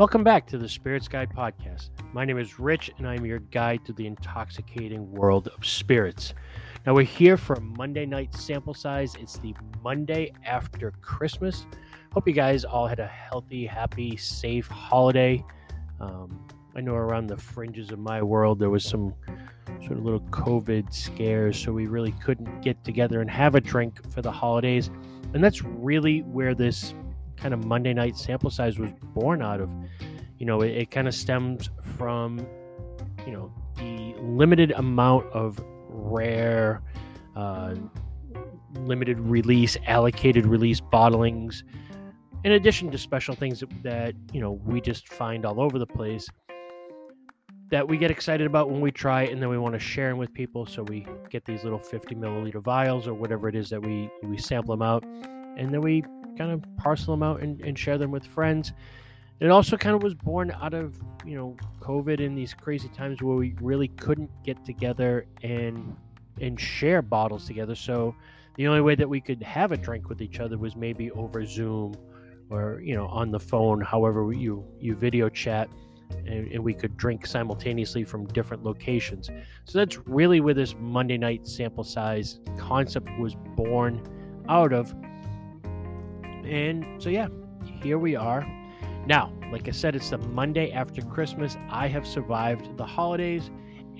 Welcome back to the Spirits Guide podcast. My name is Rich, and I'm your guide to the intoxicating world of spirits. Now, we're here for a Monday night sample size. It's the Monday after Christmas. Hope you guys all had a healthy, happy, safe holiday. Um, I know around the fringes of my world there was some sort of little COVID scares, so we really couldn't get together and have a drink for the holidays. And that's really where this kind of Monday night sample size was born out of. You know, it, it kind of stems from, you know, the limited amount of rare, uh, limited release, allocated release bottlings, in addition to special things that, that, you know, we just find all over the place that we get excited about when we try it and then we want to share them with people. So we get these little 50 milliliter vials or whatever it is that we, we sample them out and then we kind of parcel them out and, and share them with friends. It also kind of was born out of, you know, COVID and these crazy times where we really couldn't get together and and share bottles together. So the only way that we could have a drink with each other was maybe over Zoom or, you know, on the phone, however you you video chat and, and we could drink simultaneously from different locations. So that's really where this Monday night sample size concept was born out of. And so, yeah, here we are. Now, like I said, it's the Monday after Christmas. I have survived the holidays,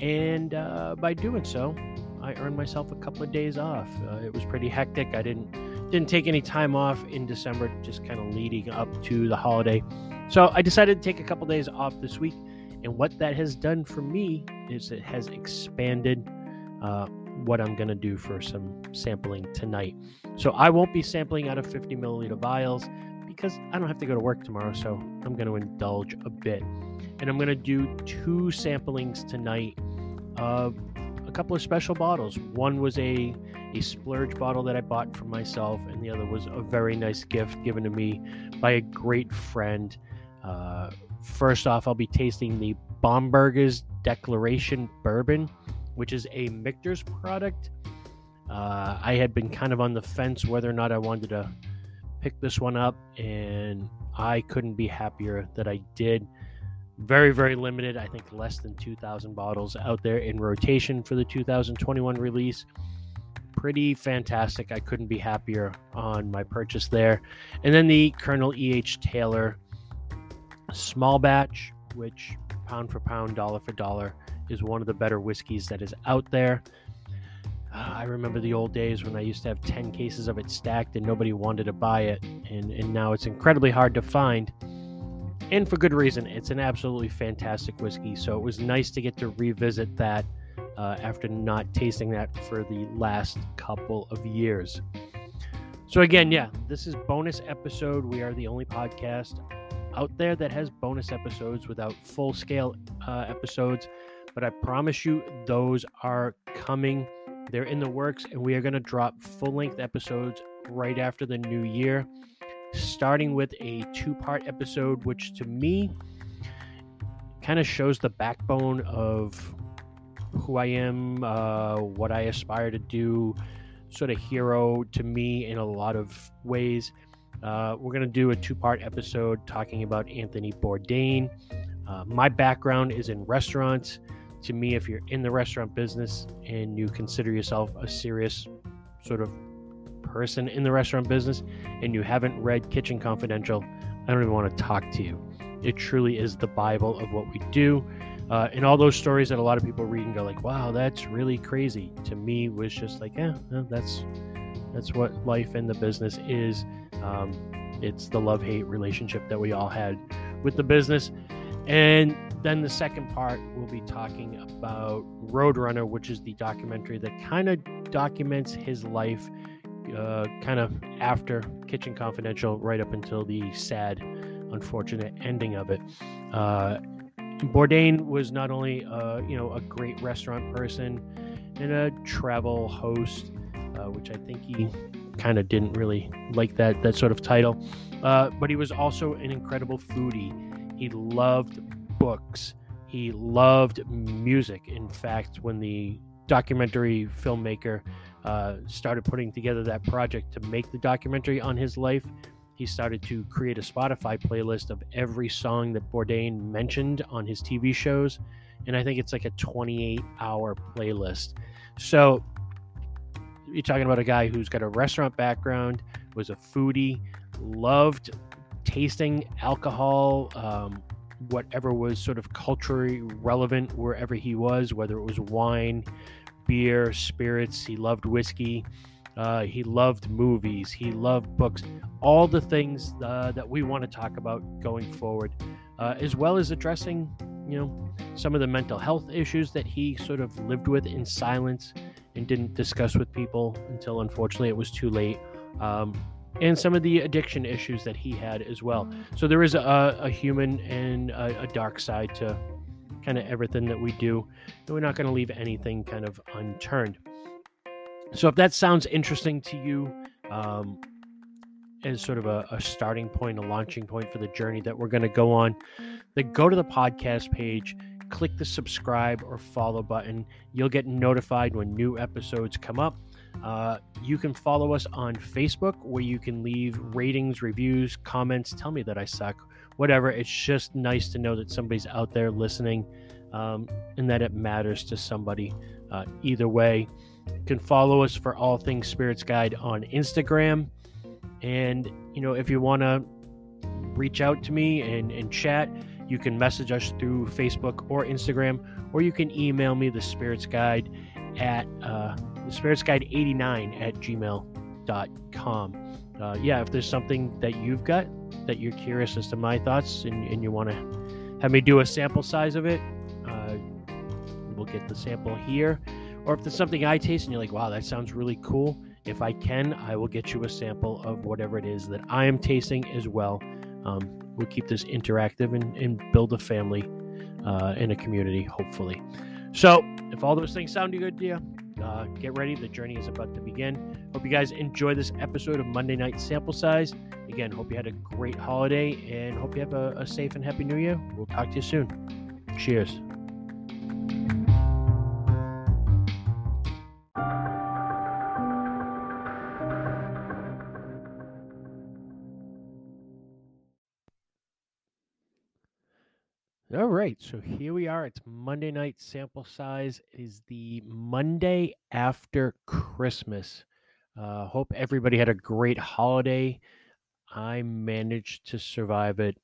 and uh, by doing so, I earned myself a couple of days off. Uh, it was pretty hectic. I didn't didn't take any time off in December, just kind of leading up to the holiday. So I decided to take a couple days off this week, and what that has done for me is it has expanded uh, what I'm going to do for some sampling tonight. So I won't be sampling out of 50 milliliter vials because I don't have to go to work tomorrow. So I'm going to indulge a bit. And I'm going to do two samplings tonight of a couple of special bottles. One was a, a splurge bottle that I bought for myself, and the other was a very nice gift given to me by a great friend. Uh, first off, I'll be tasting the Bomberger's Declaration Bourbon which is a Michter's product. Uh, I had been kind of on the fence whether or not I wanted to pick this one up, and I couldn't be happier that I did. Very, very limited. I think less than 2,000 bottles out there in rotation for the 2021 release. Pretty fantastic. I couldn't be happier on my purchase there. And then the Colonel E.H. Taylor small batch, which pound for pound, dollar for dollar, is one of the better whiskeys that is out there. Uh, I remember the old days when I used to have 10 cases of it stacked and nobody wanted to buy it. And, and now it's incredibly hard to find. And for good reason. It's an absolutely fantastic whiskey. So it was nice to get to revisit that uh, after not tasting that for the last couple of years. So, again, yeah, this is bonus episode. We are the only podcast out there that has bonus episodes without full scale uh, episodes but I promise you those are coming. They're in the works, and we are going to drop full length episodes right after the new year, starting with a two part episode, which to me kind of shows the backbone of who I am, uh, what I aspire to do, sort of hero to me in a lot of ways. Uh, we're going to do a two part episode talking about Anthony Bourdain. Uh, my background is in restaurants to me, if you're in the restaurant business and you consider yourself a serious sort of person in the restaurant business and you haven't read Kitchen Confidential, I don't even want to talk to you. It truly is the Bible of what we do. Uh, and all those stories that a lot of people read and go like, "Wow, that's really crazy." To me, was just like, "Yeah, that's that's what life in the business is. Um, it's the love hate relationship that we all had with the business." And then the second part, we'll be talking about Roadrunner, which is the documentary that kind of documents his life, uh, kind of after Kitchen Confidential, right up until the sad, unfortunate ending of it. Uh, Bourdain was not only, uh, you know, a great restaurant person and a travel host, uh, which I think he kind of didn't really like that that sort of title, uh, but he was also an incredible foodie. He loved books. He loved music. In fact, when the documentary filmmaker uh, started putting together that project to make the documentary on his life, he started to create a Spotify playlist of every song that Bourdain mentioned on his TV shows. And I think it's like a 28 hour playlist. So you're talking about a guy who's got a restaurant background, was a foodie, loved tasting alcohol, um, whatever was sort of culturally relevant wherever he was, whether it was wine, beer, spirits. He loved whiskey. Uh, he loved movies. He loved books. All the things uh, that we want to talk about going forward, uh, as well as addressing, you know, some of the mental health issues that he sort of lived with in silence and didn't discuss with people until unfortunately it was too late. Um, and some of the addiction issues that he had as well. So there is a, a human and a, a, dark side to kind of everything that we do. And we're not going to leave anything kind of unturned. So if that sounds interesting to you, um, as sort of a, a, starting point, a launching point for the journey that we're going to go on, then go to the podcast page, click the subscribe or follow button. You'll get notified when new episodes come up. Uh, you can follow us on Facebook where you can leave ratings, reviews, comments. Tell me that I suck, whatever. It's just nice to know that somebody's out there listening um, and that it matters to somebody. Uh, either way, you can follow us for all things Spirits Guide on Instagram. And, you know, if you want to reach out to me and, and chat, you can message us through Facebook or Instagram, or you can email me the Spirits Guide at uh, the Spirits Guide 89 at gmail.com. Uh, yeah, if there's something that you've got that you're curious as to my thoughts and, and you want to have me do a sample size of it, uh, we'll get the sample here. Or if there's something I taste and you're like, wow, that sounds really cool, if I can, I will get you a sample of whatever it is that I am tasting as well. Um, we'll keep this interactive and, and build a family uh, a community, hopefully. So, if all those things sound good to you, uh, get ready. The journey is about to begin. Hope you guys enjoy this episode of Monday Night Sample Size. Again, hope you had a great holiday and hope you have a, a safe and happy new year. We'll talk to you soon. Cheers. Right, so here we are. It's Monday night sample size. It is the Monday after Christmas. Uh, hope everybody had a great holiday. I managed to survive it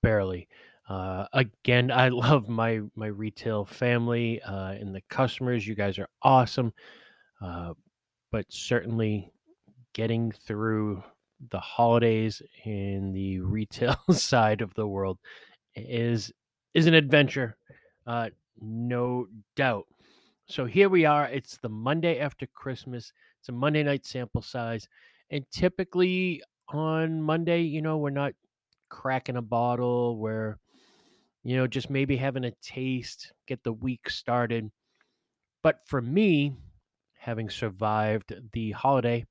barely. Uh, again, I love my my retail family uh, and the customers. You guys are awesome, uh, but certainly getting through the holidays in the retail side of the world is is an adventure, uh, no doubt. So here we are. It's the Monday after Christmas. It's a Monday night sample size, and typically on Monday, you know, we're not cracking a bottle. We're you know just maybe having a taste, get the week started. But for me, having survived the holiday,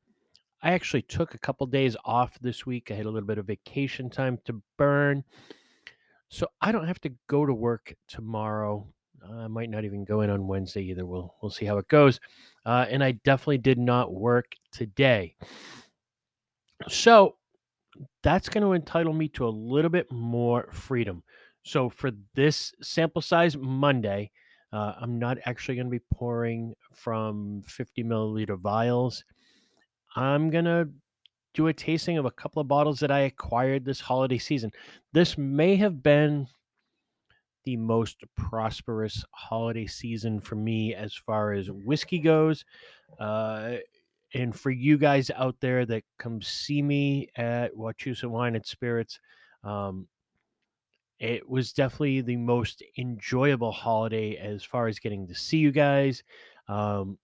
I actually took a couple days off this week. I had a little bit of vacation time to burn. So I don't have to go to work tomorrow. I might not even go in on Wednesday either. We'll we'll see how it goes. Uh, and I definitely did not work today. So that's going to entitle me to a little bit more freedom. So for this sample size Monday, uh, I'm not actually going to be pouring from 50 milliliter vials. I'm going to do a tasting of a couple of bottles that I acquired this holiday season. This may have been the most prosperous holiday season for me as far as whiskey goes. Uh, and for you guys out there that come see me at Wachusett Wine and Spirits, um, it was definitely the most enjoyable holiday as far as getting to see you guys. Um,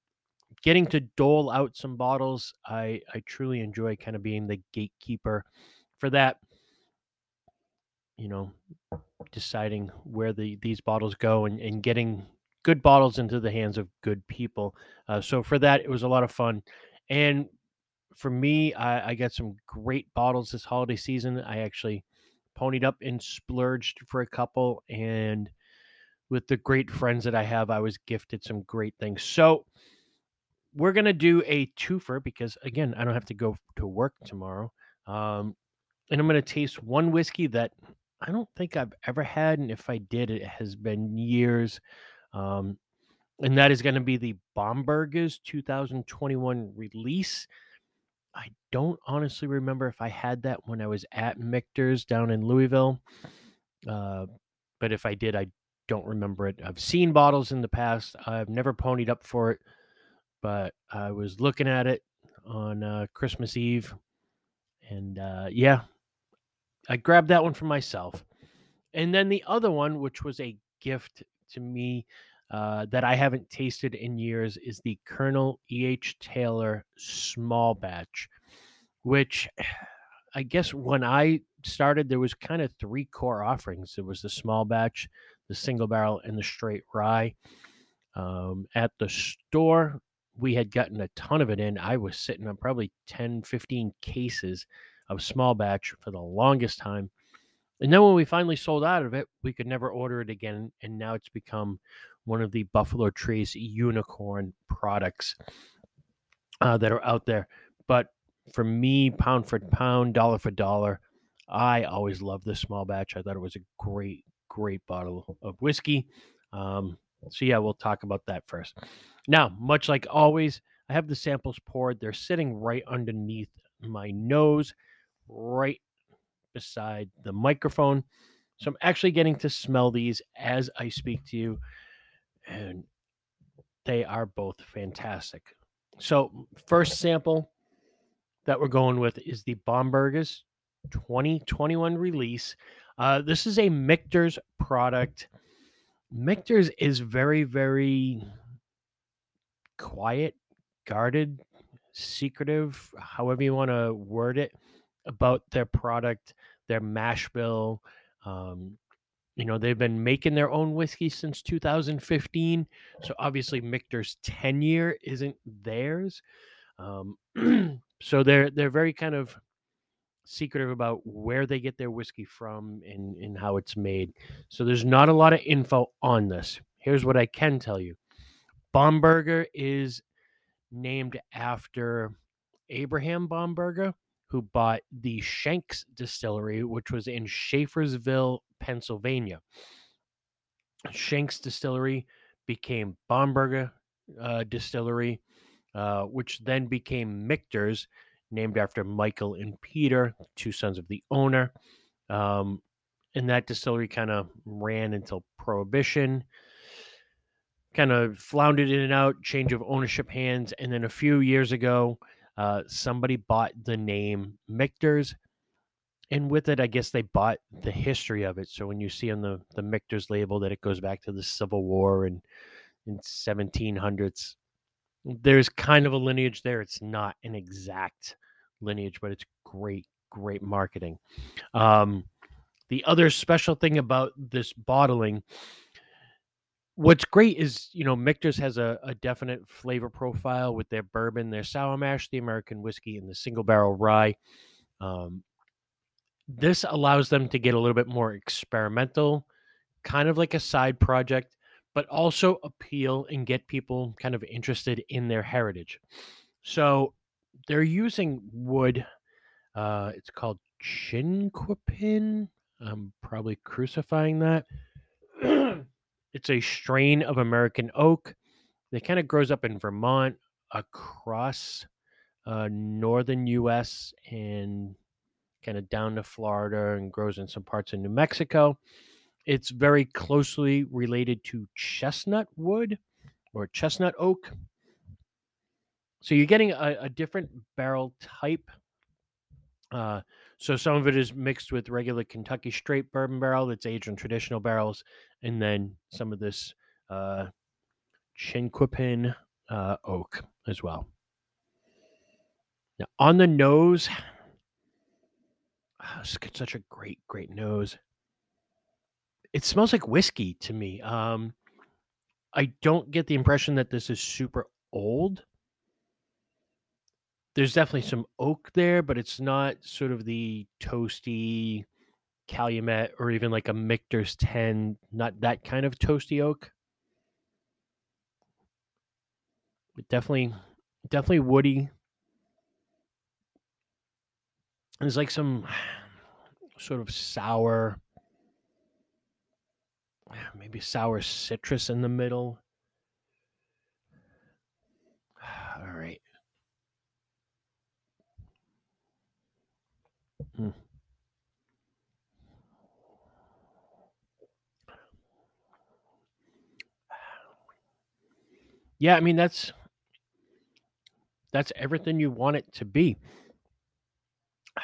getting to dole out some bottles, I I truly enjoy kind of being the gatekeeper for that. You know, deciding where the these bottles go and, and getting good bottles into the hands of good people. Uh, so for that, it was a lot of fun. And for me, I, I got some great bottles this holiday season. I actually ponied up and splurged for a couple, and with the great friends that I have, I was gifted some great things. So we're gonna do a twofer because again, I don't have to go to work tomorrow. Um, and I'm to taste one whiskey that I don't think I've ever had. And if I did, it has been years. Um, and that is to be the Bomberger's 2021 release. I don't honestly remember if I had that when I was at Michter's down in Louisville. Uh, but if I did, I don't remember it. I've seen bottles in the past. I've never ponied up for it, but I was looking at it on uh, Christmas Eve, and uh, yeah, I grabbed that one for myself. And then the other one, which was a gift to me uh, that I haven't tasted in years, is the Colonel E.H. Taylor Small Batch, which I guess when I started, there was kind of three core offerings. There was the small batch, the single barrel, and the straight rye. Um, at the store, we had gotten a ton of it in. I was sitting on probably 10, 15 cases of small batch for the longest time. And then when we finally sold out of it, we could never order it again. And now it's become one of the Buffalo Trace unicorn products uh, that are out there. But for me, pound for pound, dollar for dollar, I always loved this small batch. I thought it was a great, great bottle of whiskey. Um, so, yeah, we'll talk about that first. Now, much like always, I have the samples poured. They're sitting right underneath my nose, right beside the microphone. So, I'm actually getting to smell these as I speak to you. And they are both fantastic. So, first sample that we're going with is the Bomberger's 2021 release. Uh, this is a Michter's product. Michter's is very, very quiet, guarded, secretive, however you want to word it, about their product, their mash bill. Um, you know, they've been making their own whiskey since 2015. So obviously, Michter's ten year isn't theirs. Um, so they're they're very kind of secretive about where they get their whiskey from and, and how it's made. So there's not a lot of info on this. Here's what I can tell you. Bomberger is named after Abraham Bomberger, who bought the Shanks distillery, which was in Schaefersville, Pennsylvania. Shanks distillery became Bomberger uh, distillery uh, which then became Michter's, named after Michael and Peter, two sons of the owner. Um, and that distillery kind of ran until Prohibition, kind of floundered in and out, change of ownership hands. And then a few years ago, uh, somebody bought the name Michter's. And with it, I guess they bought the history of it. So when you see on the, the Michter's label that it goes back to the Civil War and in 1700s, there's kind of a lineage there. It's not an exact lineage, but it's great, great marketing. Um, the other special thing about this bottling, what's great is, you know, Michter's has a, a definite flavor profile with their bourbon, their sour mash, the American whiskey, and the single barrel rye. Um, this allows them to get a little bit more experimental, kind of like a side project but also appeal and get people kind of interested in their heritage. So they're using wood. Uh, it's called chinquapin. I'm probably crucifying that. it's a strain of American oak. that kind of grows up in Vermont, across uh, northern U.S. and kind of down to Florida, and grows in some parts of New Mexico. It's very closely related to chestnut wood or chestnut oak. So you're getting a, a different barrel type. Uh, so some of it is mixed with regular Kentucky straight bourbon barrel that's aged in traditional barrels, and then some of this uh, chinquapin uh, oak as well. Now on the nose, oh, such a great, great nose it smells like whiskey to me. Um, I don't get the impression that this is super old. There's definitely some oak there, but it's not sort of the toasty Calumet or even like a Michter's 10, not that kind of toasty oak. But definitely, definitely woody. There's like some sort of sour, maybe sour citrus in the middle. All right. Mm. Yeah, I mean that's that's everything you want it to be.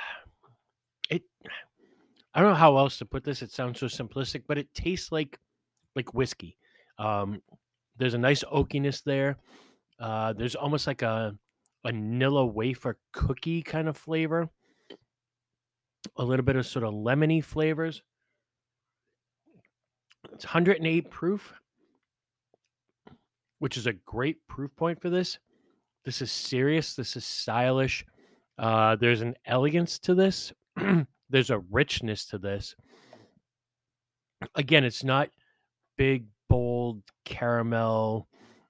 It I don't know how else to put this. It sounds so simplistic, but it tastes like like whiskey. Um, there's a nice oakiness there. Uh, there's almost like a vanilla wafer cookie kind of flavor. A little bit of sort of lemony flavors. It's 108 proof, which is a great proof point for this. This is serious. This is stylish. Uh, there's an elegance to this. there's a richness to this. Again, it's not big, bold caramel,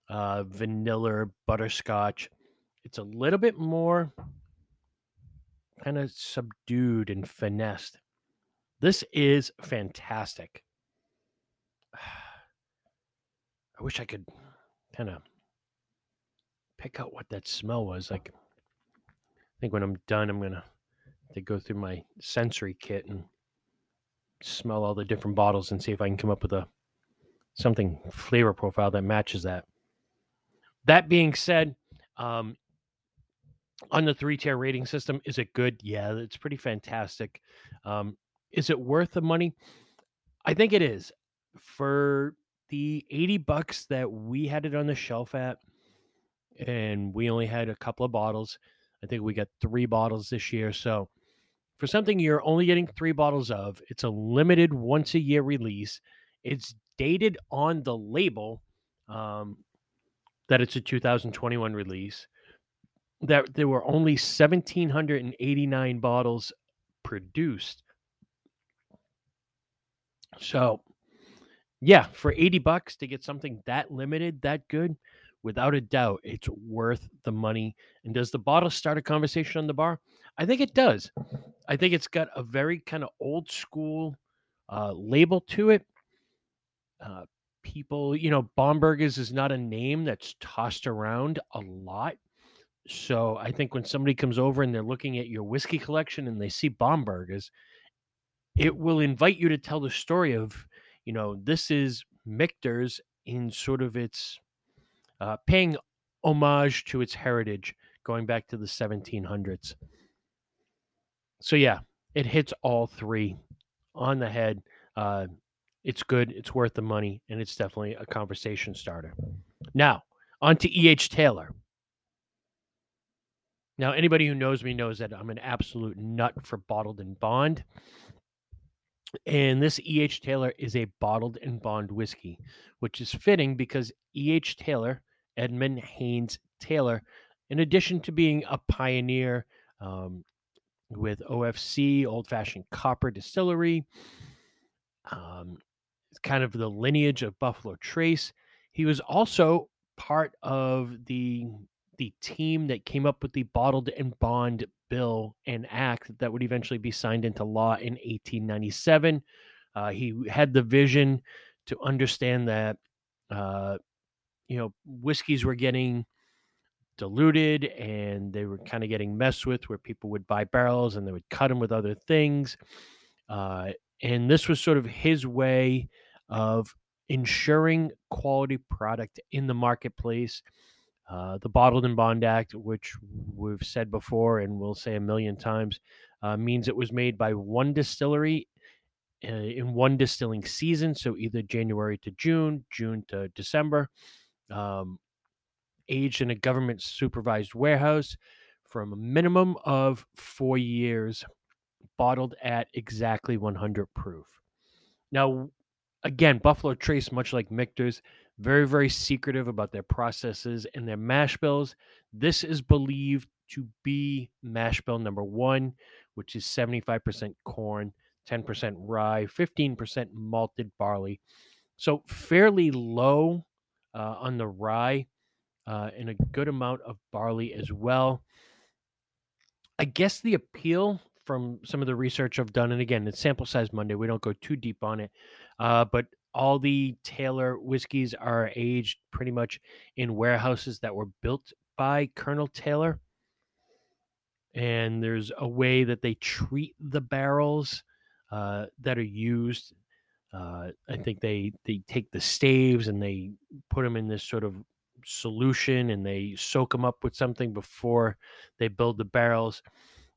uh, vanilla, butterscotch. It's a little bit more kind of subdued and finessed. This is fantastic. I wish I could kind of pick out what that smell was. Like, I think when I'm done, I'm gonna to go through my sensory kit and smell all the different bottles and see if I can come up with a something flavor profile that matches that. That being said, um, on the three tier rating system, is it good? Yeah, it's pretty fantastic. Um, is it worth the money? I think it is. For the 80 bucks that we had it on the shelf at, and we only had a couple of bottles. I think we got three bottles this year. So for something you're only getting three bottles of, it's a limited once a year release. It's dated on the label um, that it's a 2021 release. That there were only 1,789 bottles produced. So, yeah, for 80 bucks to get something that limited, that good, without a doubt, it's worth the money. And does the bottle start a conversation on the bar? I think it does. I think it's got a very kind of old school uh, label to it. Uh, people, you know, Bombergers is not a name that's tossed around a lot. So I think when somebody comes over and they're looking at your whiskey collection and they see Bombergers, it will invite you to tell the story of, you know, this is Michter's in sort of its uh, paying homage to its heritage going back to the 1700s. So yeah, it hits all three on the head. Uh, it's good. It's worth the money, and it's definitely a conversation starter. Now, on to E.H. Taylor. Now, anybody who knows me knows that I'm an absolute nut for bottled and bond. And this E.H. Taylor is a bottled and bond whiskey, which is fitting because E.H. Taylor, Edmund Haynes Taylor, in addition to being a pioneer um, with OFC, Old Fashioned Copper Distillery, um, kind of the lineage of Buffalo Trace. He was also part of the the team that came up with the bottled and bond bill and act that would eventually be signed into law in 1897. Uh, he had the vision to understand that uh, you know whiskeys were getting diluted and they were kind of getting messed with where people would buy barrels and they would cut them with other things uh, and this was sort of his way of ensuring quality product in the marketplace uh, the bottled and bond act which we've said before and we'll say a million times uh, means it was made by one distillery uh, in one distilling season so either january to june june to december um, aged in a government supervised warehouse from a minimum of four years, bottled at exactly 100 proof. Now, again, Buffalo Trace, much like Michter's, very, very secretive about their processes and their mash bills. This is believed to be mash bill number one, which is 75% corn, 10% rye, 15% malted barley. So fairly low uh, on the rye uh, and a good amount of barley as well. I guess the appeal from some of the research I've done, and again, it's sample size Monday. We don't go too deep on it, uh, but all the Taylor whiskeys are aged pretty much in warehouses that were built by Colonel Taylor. And there's a way that they treat the barrels uh, that are used. Uh, I think they they take the staves and they put them in this sort of solution and they soak them up with something before they build the barrels.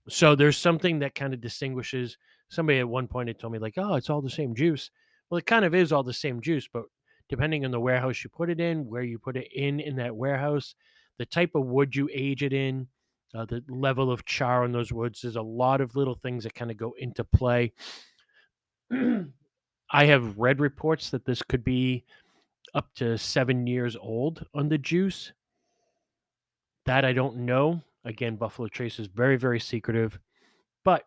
So there's something that kind of distinguishes. Somebody at one point had told me like, "Oh, it's all the same juice." Well, it kind of is all the same juice, but depending on the warehouse you put it in, where you put it in in that warehouse, the type of wood you age it in, uh, the level of char on those woods, there's a lot of little things that kind of go into play. I have read reports that this could be up to seven years old on the juice. That I don't know. Again, Buffalo Trace is very, very secretive. But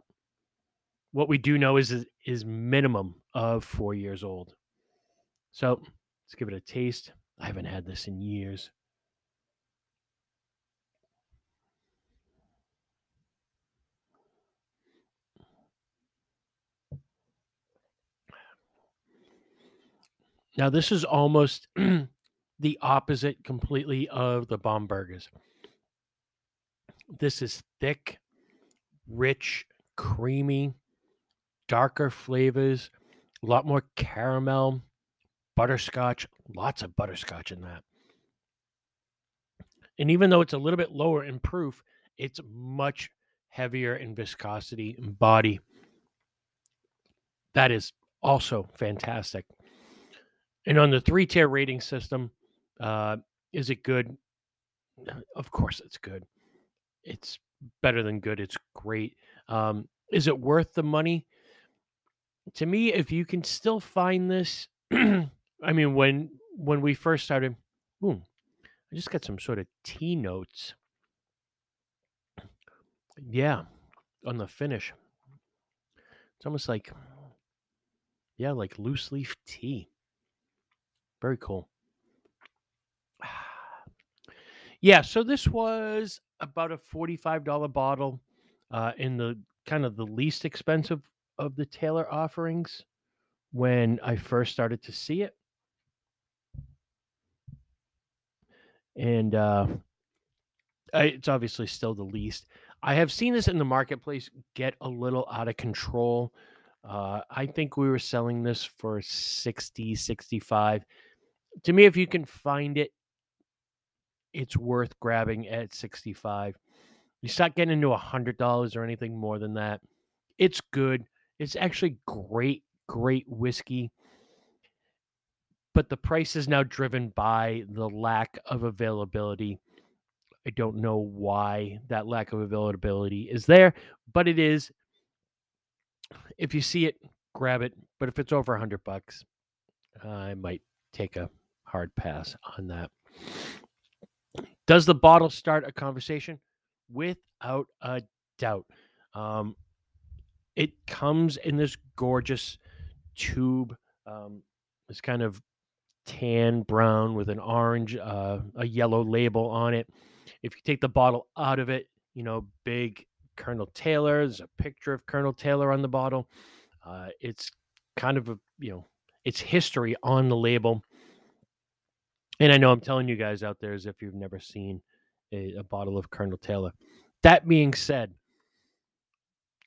what we do know is is minimum of four years old. So let's give it a taste. I haven't had this in years. Now, this is almost the opposite completely of the Bombergers. This is thick, rich, creamy, darker flavors, a lot more caramel, butterscotch, lots of butterscotch in that. And even though it's a little bit lower in proof, it's much heavier in viscosity and body. That is also fantastic. And on the three tier rating system, uh, is it good? Of course, it's good. It's better than good. It's great. Um, is it worth the money? To me, if you can still find this, I mean, when when we first started, boom, I just got some sort of tea notes. Yeah, on the finish. It's almost like, yeah, like loose leaf tea. Very cool. Yeah, so this was about a $45 bottle uh, in the kind of the least expensive of the Taylor offerings when I first started to see it. And uh, I, it's obviously still the least. I have seen this in the marketplace get a little out of control. Uh, I think we were selling this for 60, 65 to me, if you can find it, it's worth grabbing at 65. You start getting into a hundred dollars or anything more than that. It's good. It's actually great, great whiskey. But the price is now driven by the lack of availability. I don't know why that lack of availability is there, but it is. If you see it, grab it. But if it's over a hundred bucks, I might take a hard pass on that. Does the bottle start a conversation? Without a doubt. Um, it comes in this gorgeous tube, um, this kind of tan brown with an orange, uh, a yellow label on it. If you take the bottle out of it, you know, big Colonel Taylor. There's a picture of Colonel Taylor on the bottle. Uh, it's kind of a, you know, it's history on the label. And I know I'm telling you guys out there as if you've never seen a, a bottle of Colonel Taylor. That being said,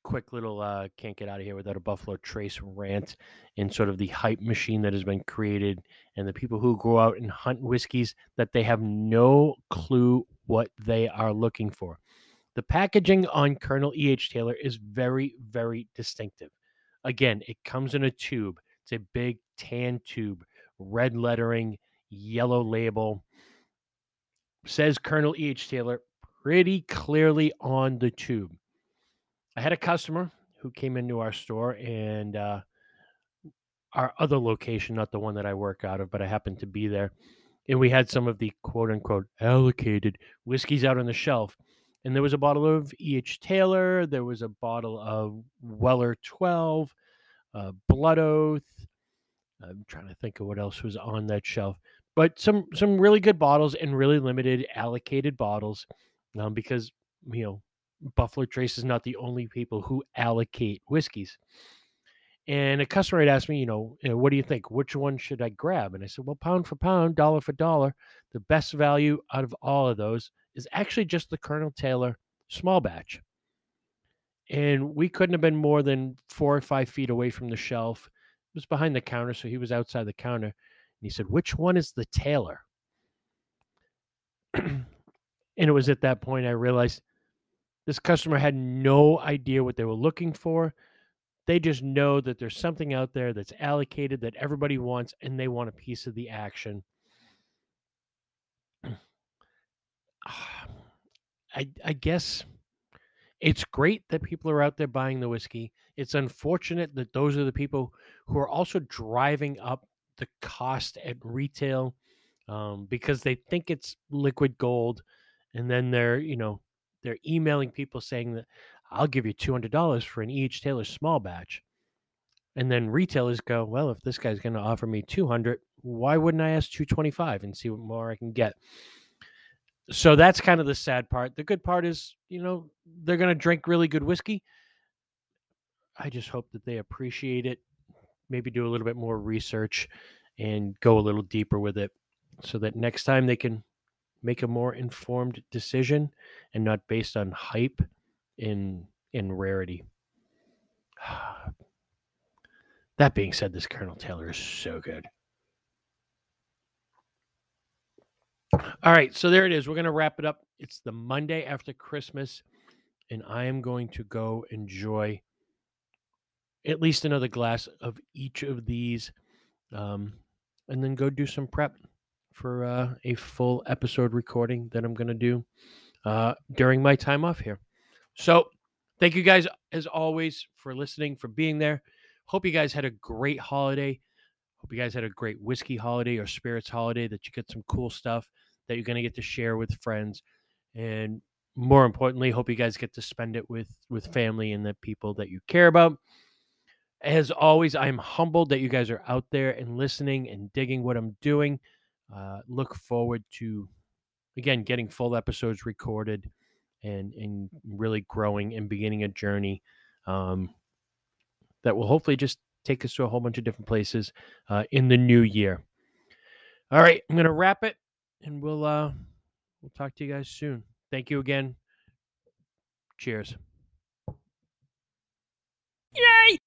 quick little uh, can't get out of here without a Buffalo Trace rant and sort of the hype machine that has been created and the people who go out and hunt whiskeys that they have no clue what they are looking for. The packaging on Colonel E.H. Taylor is very, very distinctive. Again, it comes in a tube. It's a big tan tube, red lettering, yellow label. Says Colonel E.H. Taylor pretty clearly on the tube. I had a customer who came into our store and uh, our other location, not the one that I work out of, but I happened to be there. And we had some of the quote unquote allocated whiskeys out on the shelf. And there was a bottle of E.H. Taylor, there was a bottle of Weller 12, uh, Blood Oath. I'm trying to think of what else was on that shelf but some some really good bottles and really limited allocated bottles um, because you know Buffalo Trace is not the only people who allocate whiskeys. And a customer had asked me, you know, what do you think? Which one should I grab? And I said, well, pound for pound, dollar for dollar, the best value out of all of those is actually just the Colonel Taylor small batch. And we couldn't have been more than four or five feet away from the shelf. It was behind the counter, so he was outside the counter. And he said, which one is the Taylor? and it was at that point I realized this customer had no idea what they were looking for. They just know that there's something out there that's allocated that everybody wants and they want a piece of the action. I I guess it's great that people are out there buying the whiskey. It's unfortunate that those are the people who are also driving up the cost at retail um, because they think it's liquid gold, and then they're you know they're emailing people saying that I'll give you two hundred dollars for an E.H. Taylor small batch, and then retailers go, well, if this guy's going to offer me two hundred, why wouldn't I ask two twenty five and see what more I can get? So that's kind of the sad part. The good part is, you know, they're going to drink really good whiskey. I just hope that they appreciate it. Maybe do a little bit more research and go a little deeper with it so that next time they can make a more informed decision and not based on hype in in rarity. that being said, this Colonel Taylor is so good. All right, so there it is. We're going to wrap it up. It's the Monday after Christmas, and I am going to go enjoy at least another glass of each of these, um, and then go do some prep for uh, a full episode recording that I'm going to do uh, during my time off here. So, thank you guys, as always, for listening, for being there. Hope you guys had a great holiday. Hope you guys had a great whiskey holiday or spirits holiday, that you get some cool stuff that you're going to get to share with friends. And more importantly, hope you guys get to spend it with with family and the people that you care about. As always, I'm humbled that you guys are out there and listening and digging what I'm doing. Uh, look forward to again getting full episodes recorded and and really growing and beginning a journey um, that will hopefully just take us to a whole bunch of different places uh, in the new year. All right, I'm to wrap it, and we'll uh, we'll talk to you guys soon. Thank you again. Cheers. Yay!